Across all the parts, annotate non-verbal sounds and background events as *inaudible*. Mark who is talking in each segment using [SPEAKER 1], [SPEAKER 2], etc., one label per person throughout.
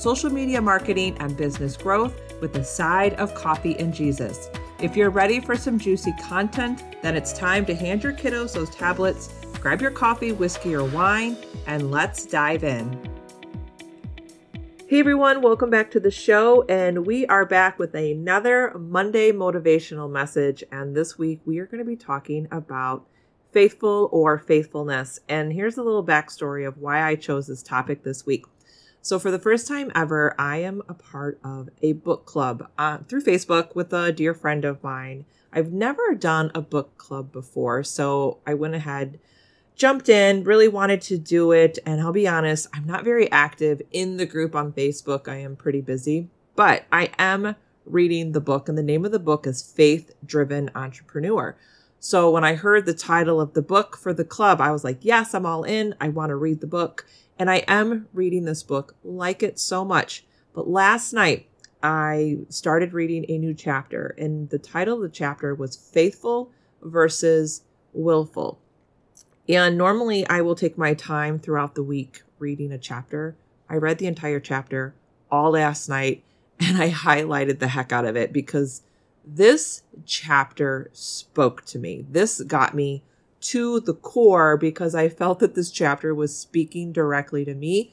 [SPEAKER 1] social media marketing, and business growth with a side of coffee and Jesus. If you're ready for some juicy content, then it's time to hand your kiddos those tablets, grab your coffee, whiskey, or wine, and let's dive in. Hey everyone, welcome back to the show. And we are back with another Monday motivational message. And this week we are going to be talking about faithful or faithfulness. And here's a little backstory of why I chose this topic this week. So, for the first time ever, I am a part of a book club uh, through Facebook with a dear friend of mine. I've never done a book club before, so I went ahead, jumped in, really wanted to do it. And I'll be honest, I'm not very active in the group on Facebook. I am pretty busy, but I am reading the book, and the name of the book is Faith Driven Entrepreneur. So when I heard the title of the book for the club, I was like, yes, I'm all in. I want to read the book. And I am reading this book, like it so much. But last night, I started reading a new chapter, and the title of the chapter was Faithful versus Willful. And normally I will take my time throughout the week reading a chapter. I read the entire chapter all last night *laughs* and I highlighted the heck out of it because this chapter spoke to me. This got me to the core because I felt that this chapter was speaking directly to me.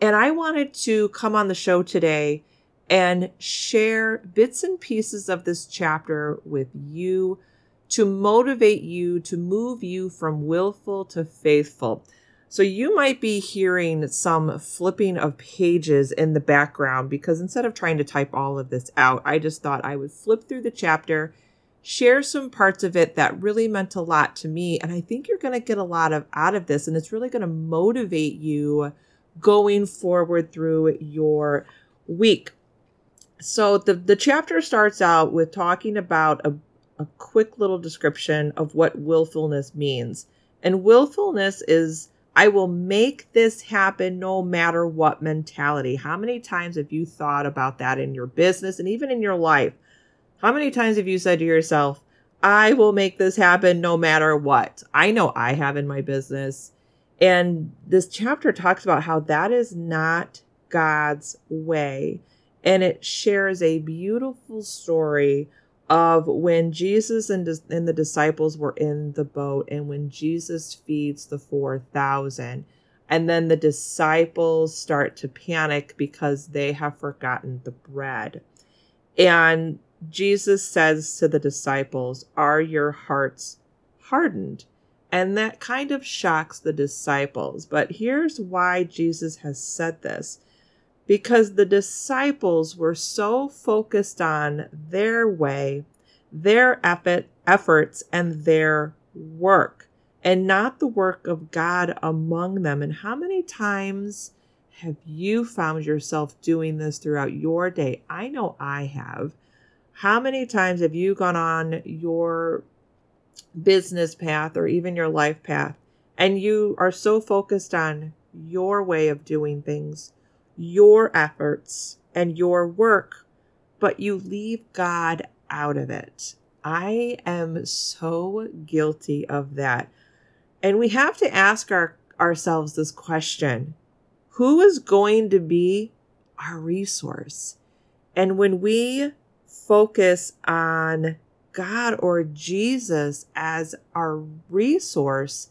[SPEAKER 1] And I wanted to come on the show today and share bits and pieces of this chapter with you to motivate you to move you from willful to faithful. So you might be hearing some flipping of pages in the background because instead of trying to type all of this out, I just thought I would flip through the chapter, share some parts of it that really meant a lot to me, and I think you're going to get a lot of out of this and it's really going to motivate you going forward through your week. So the the chapter starts out with talking about a a quick little description of what willfulness means. And willfulness is I will make this happen no matter what mentality. How many times have you thought about that in your business and even in your life? How many times have you said to yourself, I will make this happen no matter what? I know I have in my business. And this chapter talks about how that is not God's way. And it shares a beautiful story of when Jesus and, and the disciples were in the boat and when Jesus feeds the 4,000. And then the disciples start to panic because they have forgotten the bread. And Jesus says to the disciples, Are your hearts hardened? And that kind of shocks the disciples. But here's why Jesus has said this because the disciples were so focused on their way, their effort, efforts, and their work, and not the work of God among them. And how many times have you found yourself doing this throughout your day? I know I have. How many times have you gone on your business path or even your life path and you are so focused on your way of doing things? your efforts and your work, but you leave God out of it. I am so guilty of that. And we have to ask our, ourselves this question Who is going to be our resource? And when we focus on God or Jesus as our resource,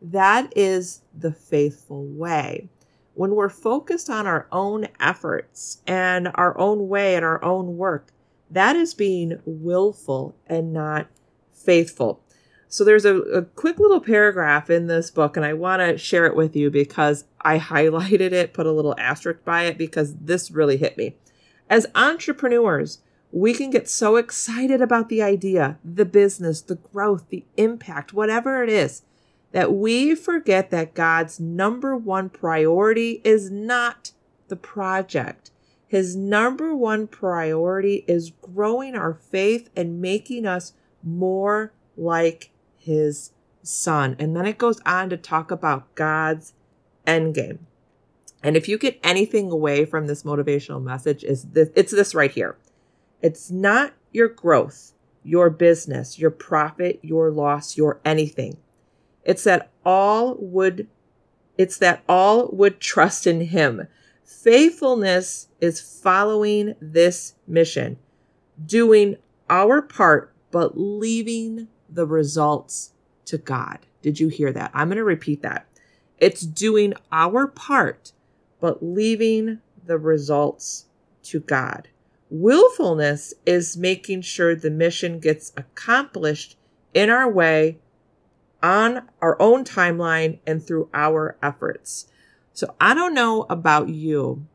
[SPEAKER 1] that is the faithful way when we're focused on our own efforts and our own way and our own work, that is being willful and not faithful. So there's a, a quick little paragraph in this book, and I want to share it with you because I *laughs* highlighted it, put a little asterisk by it because this really hit me. As entrepreneurs, we can get so excited about the idea, the business, the growth, the impact, whatever it is that we forget that God's number one priority is not the project. His number one priority is growing our faith and making us more like his son. And then it goes on to talk about God's end game. And if you get anything away from this motivational message is this it's this right here. It's not your growth, your business, your profit, your loss, your anything. It's that all would it's that all would trust in him. Faithfulness is following this mission, doing our part, but leaving the results to God. Did you hear that? I'm going to repeat that. It's doing our part, but leaving the results to God. Willfulness is making sure the mission gets accomplished in our way, on our own timeline, and through our efforts. So I don't know about you,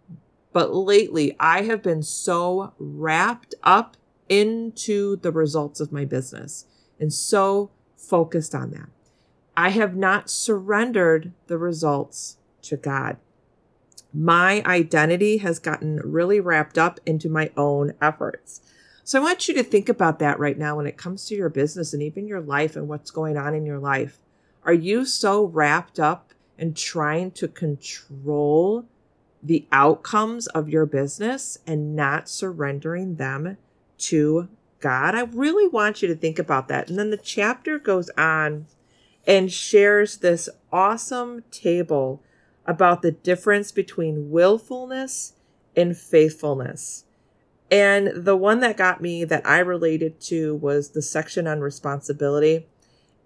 [SPEAKER 1] but lately I have been so wrapped up into the results of my business and so focused on that. I have not surrendered the results to God my identity has gotten really wrapped up into my own efforts. So I want you to think about that right now when it comes to your business and even your life and what's going on in your life. Are you so wrapped up in trying to control the outcomes of your business and not surrendering them to God? I really want you to think about that. And then the chapter goes on and shares this awesome table about the difference between willfulness and faithfulness. And the one that got me that I related to was the section on responsibility.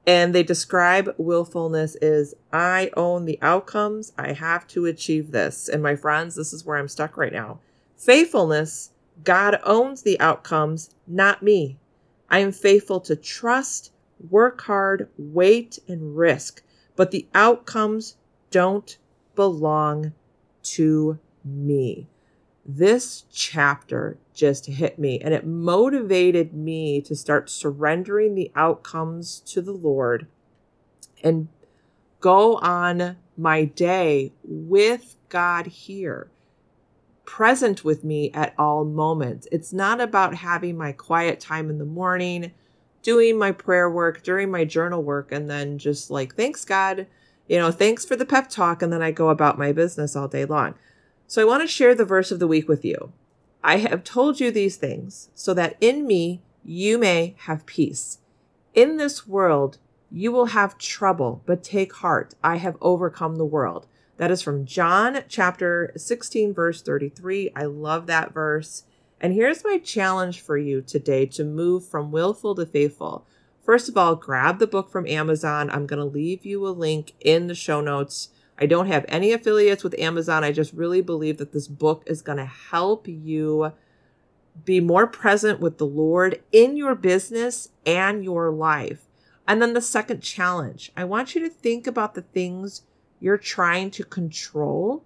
[SPEAKER 1] And they describe willfulness as I own the outcomes. I have to achieve this. And my friends, this is where I'm stuck right now. Faithfulness, God owns the outcomes, not me. I am faithful to trust, work hard, wait, and risk. But the outcomes don't belong to me. This chapter just hit me and it motivated me to start surrendering the outcomes to the Lord and go on my day with God here, present with me at all moments. It's not about having my quiet time in the morning, doing my prayer work, during my journal work, and then just like, thanks, God you know, thanks for the pep talk. And then I go about my business all day long. So I want to share the verse of the week with you. I have told you these things so that in me you may have peace. In this world you will have trouble, but take heart. I have overcome the world. That is from John chapter 16, verse 33. I love that verse. And here's my challenge for you today to move from willful to faithful. First of all, grab the book from Amazon. I'm going to leave you a link in the show notes. I don't have any affiliates with Amazon. I just really believe that this book is going to help you be more present with the Lord in your business and your life. And then the second challenge I want you to think about the things you're trying to control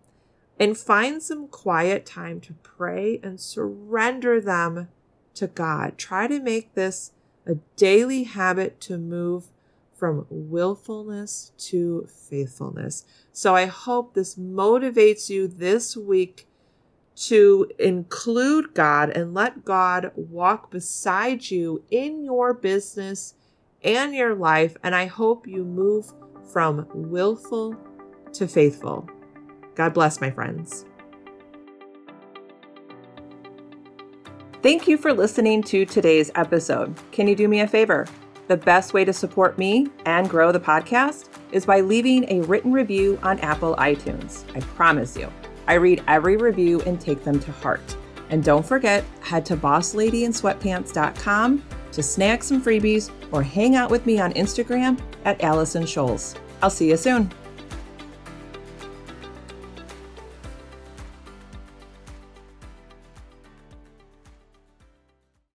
[SPEAKER 1] and find some quiet time to pray and surrender them to God. Try to make this a daily habit to move from willfulness to faithfulness. So I hope this motivates you this week to include God and let God walk beside you in your business and your life. And I hope you move from willful to faithful. God bless, my friends. Thank you for listening to today's episode. Can you do me a favor? The best way to support me and grow the podcast is by leaving a written review on Apple iTunes. I promise you, I read every review and take them to heart. And don't forget, head to bosslady.sweatpants.com to snag some freebies or hang out with me on Instagram at Allison Scholes. I'll see you soon.